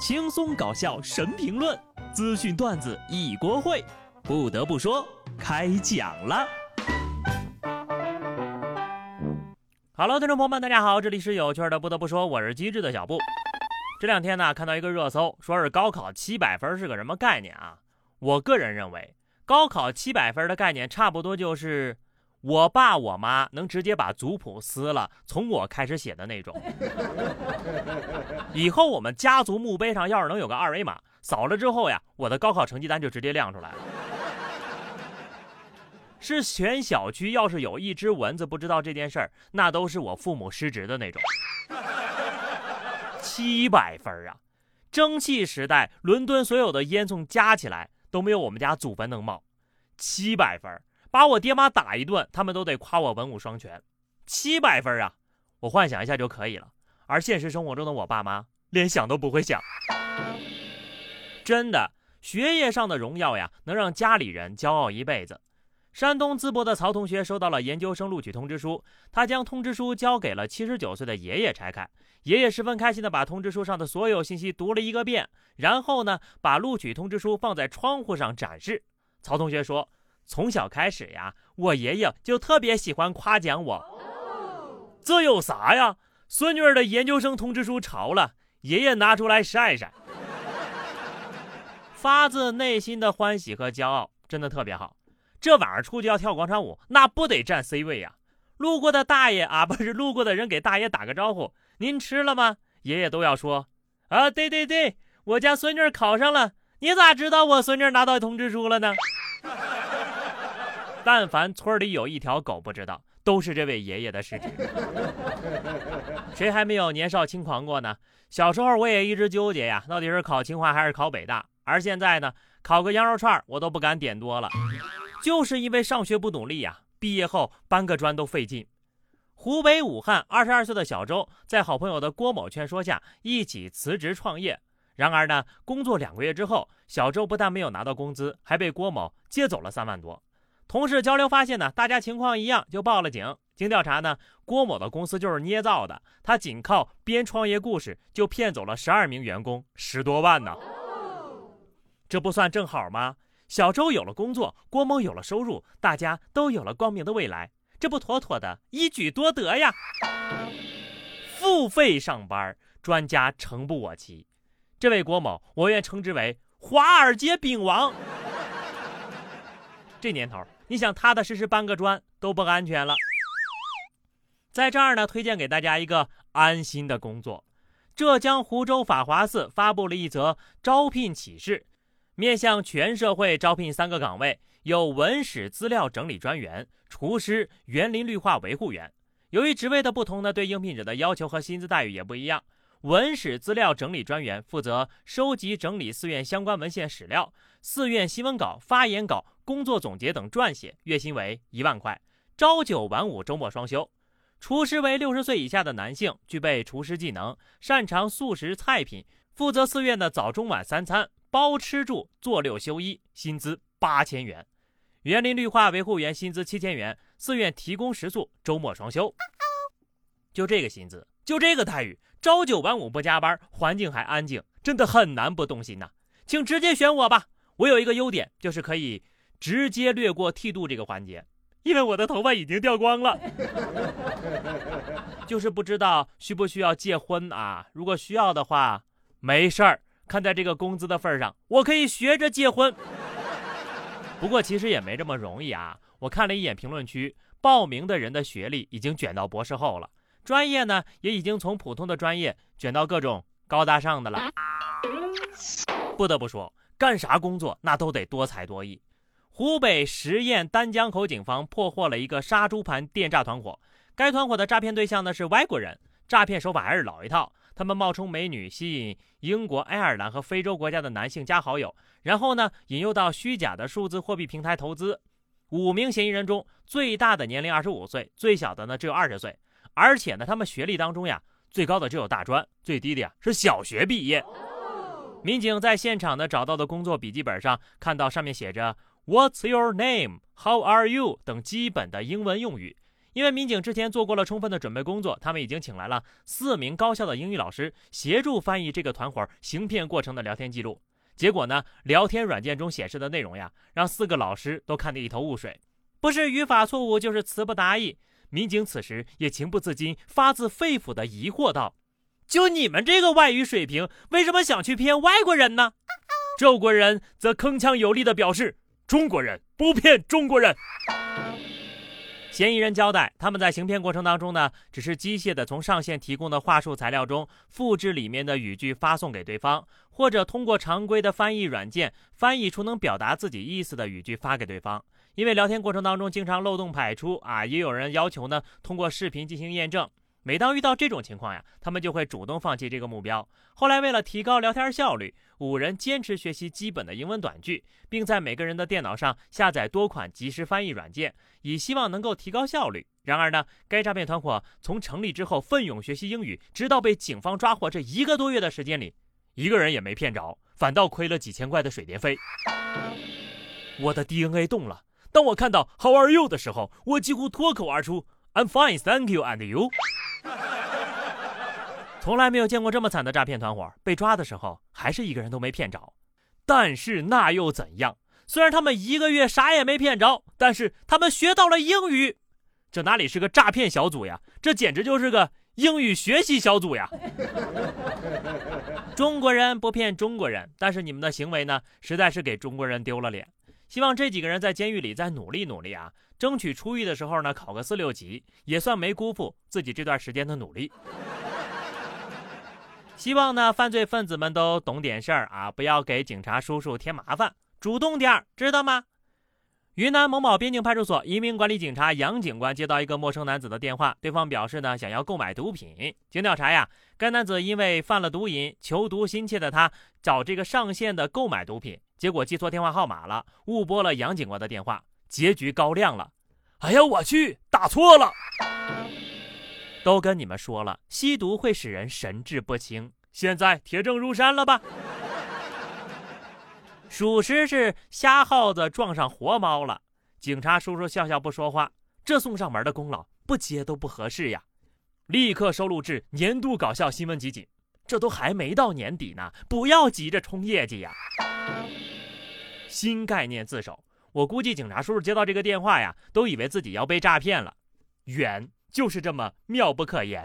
轻松搞笑神评论，资讯段子一锅烩。不得不说，开讲了。Hello，听众朋友们，大家好，这里是有趣的。不得不说，我是机智的小布。这两天呢，看到一个热搜，说是高考七百分是个什么概念啊？我个人认为，高考七百分的概念差不多就是。我爸我妈能直接把族谱撕了，从我开始写的那种。以后我们家族墓碑上要是能有个二维码，扫了之后呀，我的高考成绩单就直接亮出来了。是全小区要是有一只蚊子不知道这件事儿，那都是我父母失职的那种。七百分啊！蒸汽时代，伦敦所有的烟囱加起来都没有我们家祖坟能冒。七百分。把我爹妈打一顿，他们都得夸我文武双全，七百分啊！我幻想一下就可以了。而现实生活中的我爸妈连想都不会想。真的，学业上的荣耀呀，能让家里人骄傲一辈子。山东淄博的曹同学收到了研究生录取通知书，他将通知书交给了七十九岁的爷爷拆开，爷爷十分开心的把通知书上的所有信息读了一个遍，然后呢，把录取通知书放在窗户上展示。曹同学说。从小开始呀，我爷爷就特别喜欢夸奖我。这有啥呀？孙女儿的研究生通知书潮了，爷爷拿出来晒晒。发自内心的欢喜和骄傲，真的特别好。这晚上出去要跳广场舞，那不得占 C 位呀？路过的大爷啊，不是路过的人，给大爷打个招呼：“您吃了吗？”爷爷都要说：“啊，对对对，我家孙女考上了。你咋知道我孙女拿到通知书了呢？” 但凡村里有一条狗不知道，都是这位爷爷的失职。谁还没有年少轻狂过呢？小时候我也一直纠结呀，到底是考清华还是考北大？而现在呢，考个羊肉串我都不敢点多了，就是因为上学不努力呀，毕业后搬个砖都费劲。湖北武汉二十二岁的小周，在好朋友的郭某劝说下，一起辞职创业。然而呢，工作两个月之后，小周不但没有拿到工资，还被郭某借走了三万多。同事交流发现呢，大家情况一样，就报了警。经调查呢，郭某的公司就是捏造的，他仅靠编创业故事就骗走了十二名员工十多万呢。这不算正好吗？小周有了工作，郭某有了收入，大家都有了光明的未来，这不妥妥的一举多得呀？付费上班，专家诚不我欺。这位郭某，我愿称之为华尔街饼王。这年头。你想踏踏实实搬个砖都不安全了，在这儿呢，推荐给大家一个安心的工作。浙江湖州法华寺发布了一则招聘启事，面向全社会招聘三个岗位，有文史资料整理专员、厨师、园林绿化维护员。由于职位的不同呢，对应聘者的要求和薪资待遇也不一样。文史资料整理专员负责收集整理寺院相关文献史料、寺院新闻稿、发言稿、工作总结等撰写，月薪为一万块，朝九晚五，周末双休。厨师为六十岁以下的男性，具备厨师技能，擅长素食菜品，负责寺院的早中晚三餐，包吃住，做六休一，薪资八千元。园林绿化维护员薪资七千元，寺院提供食宿，周末双休。就这个薪资，就这个待遇。朝九晚五不加班，环境还安静，真的很难不动心呐！请直接选我吧，我有一个优点，就是可以直接略过剃度这个环节，因为我的头发已经掉光了。就是不知道需不需要结婚啊？如果需要的话，没事儿，看在这个工资的份上，我可以学着结婚。不过其实也没这么容易啊！我看了一眼评论区，报名的人的学历已经卷到博士后了。专业呢，也已经从普通的专业卷到各种高大上的了。不得不说，干啥工作那都得多才多艺。湖北十堰丹江口警方破获了一个杀猪盘电诈团伙，该团伙的诈骗对象呢是外国人，诈骗手法还是老一套。他们冒充美女，吸引英国、爱尔兰和非洲国家的男性加好友，然后呢引诱到虚假的数字货币平台投资。五名嫌疑人中，最大的年龄二十五岁，最小的呢只有二十岁。而且呢，他们学历当中呀，最高的只有大专，最低的呀是小学毕业。民警在现场呢找到的工作笔记本上，看到上面写着 “What's your name? How are you?” 等基本的英文用语。因为民警之前做过了充分的准备工作，他们已经请来了四名高校的英语老师协助翻译这个团伙行骗过程的聊天记录。结果呢，聊天软件中显示的内容呀，让四个老师都看得一头雾水，不是语法错误，就是词不达意。民警此时也情不自禁、发自肺腑的疑惑道：“就你们这个外语水平，为什么想去骗外国人呢？”周国人则铿锵有力的表示：“中国人不骗中国人。”嫌疑人交代，他们在行骗过程当中呢，只是机械的从上线提供的话术材料中复制里面的语句发送给对方，或者通过常规的翻译软件翻译出能表达自己意思的语句发给对方。因为聊天过程当中经常漏洞百出啊，也有人要求呢通过视频进行验证。每当遇到这种情况呀，他们就会主动放弃这个目标。后来为了提高聊天效率，五人坚持学习基本的英文短句，并在每个人的电脑上下载多款即时翻译软件，以希望能够提高效率。然而呢，该诈骗团伙从成立之后奋勇学习英语，直到被警方抓获这一个多月的时间里，一个人也没骗着，反倒亏了几千块的水电费。我的 DNA 动了。当我看到 How are you 的时候，我几乎脱口而出 I'm fine, thank you, and you。从来没有见过这么惨的诈骗团伙，被抓的时候还是一个人都没骗着。但是那又怎样？虽然他们一个月啥也没骗着，但是他们学到了英语。这哪里是个诈骗小组呀？这简直就是个英语学习小组呀！中国人不骗中国人，但是你们的行为呢，实在是给中国人丢了脸。希望这几个人在监狱里再努力努力啊，争取出狱的时候呢考个四六级，也算没辜负自己这段时间的努力。希望呢犯罪分子们都懂点事儿啊，不要给警察叔叔添麻烦，主动点儿，知道吗？云南某某边境派出所移民管理警察杨警官接到一个陌生男子的电话，对方表示呢想要购买毒品。经调查呀，该男子因为犯了毒瘾，求毒心切的他找这个上线的购买毒品。结果记错电话号码了，误拨了杨警官的电话，结局高亮了。哎呀，我去，打错了。都跟你们说了，吸毒会使人神志不清，现在铁证如山了吧？属实是瞎耗子撞上活猫了。警察叔叔笑笑不说话，这送上门的功劳不接都不合适呀。立刻收录至年度搞笑新闻集锦。这都还没到年底呢，不要急着冲业绩呀。新概念自首，我估计警察叔叔接到这个电话呀，都以为自己要被诈骗了。缘就是这么妙不可言。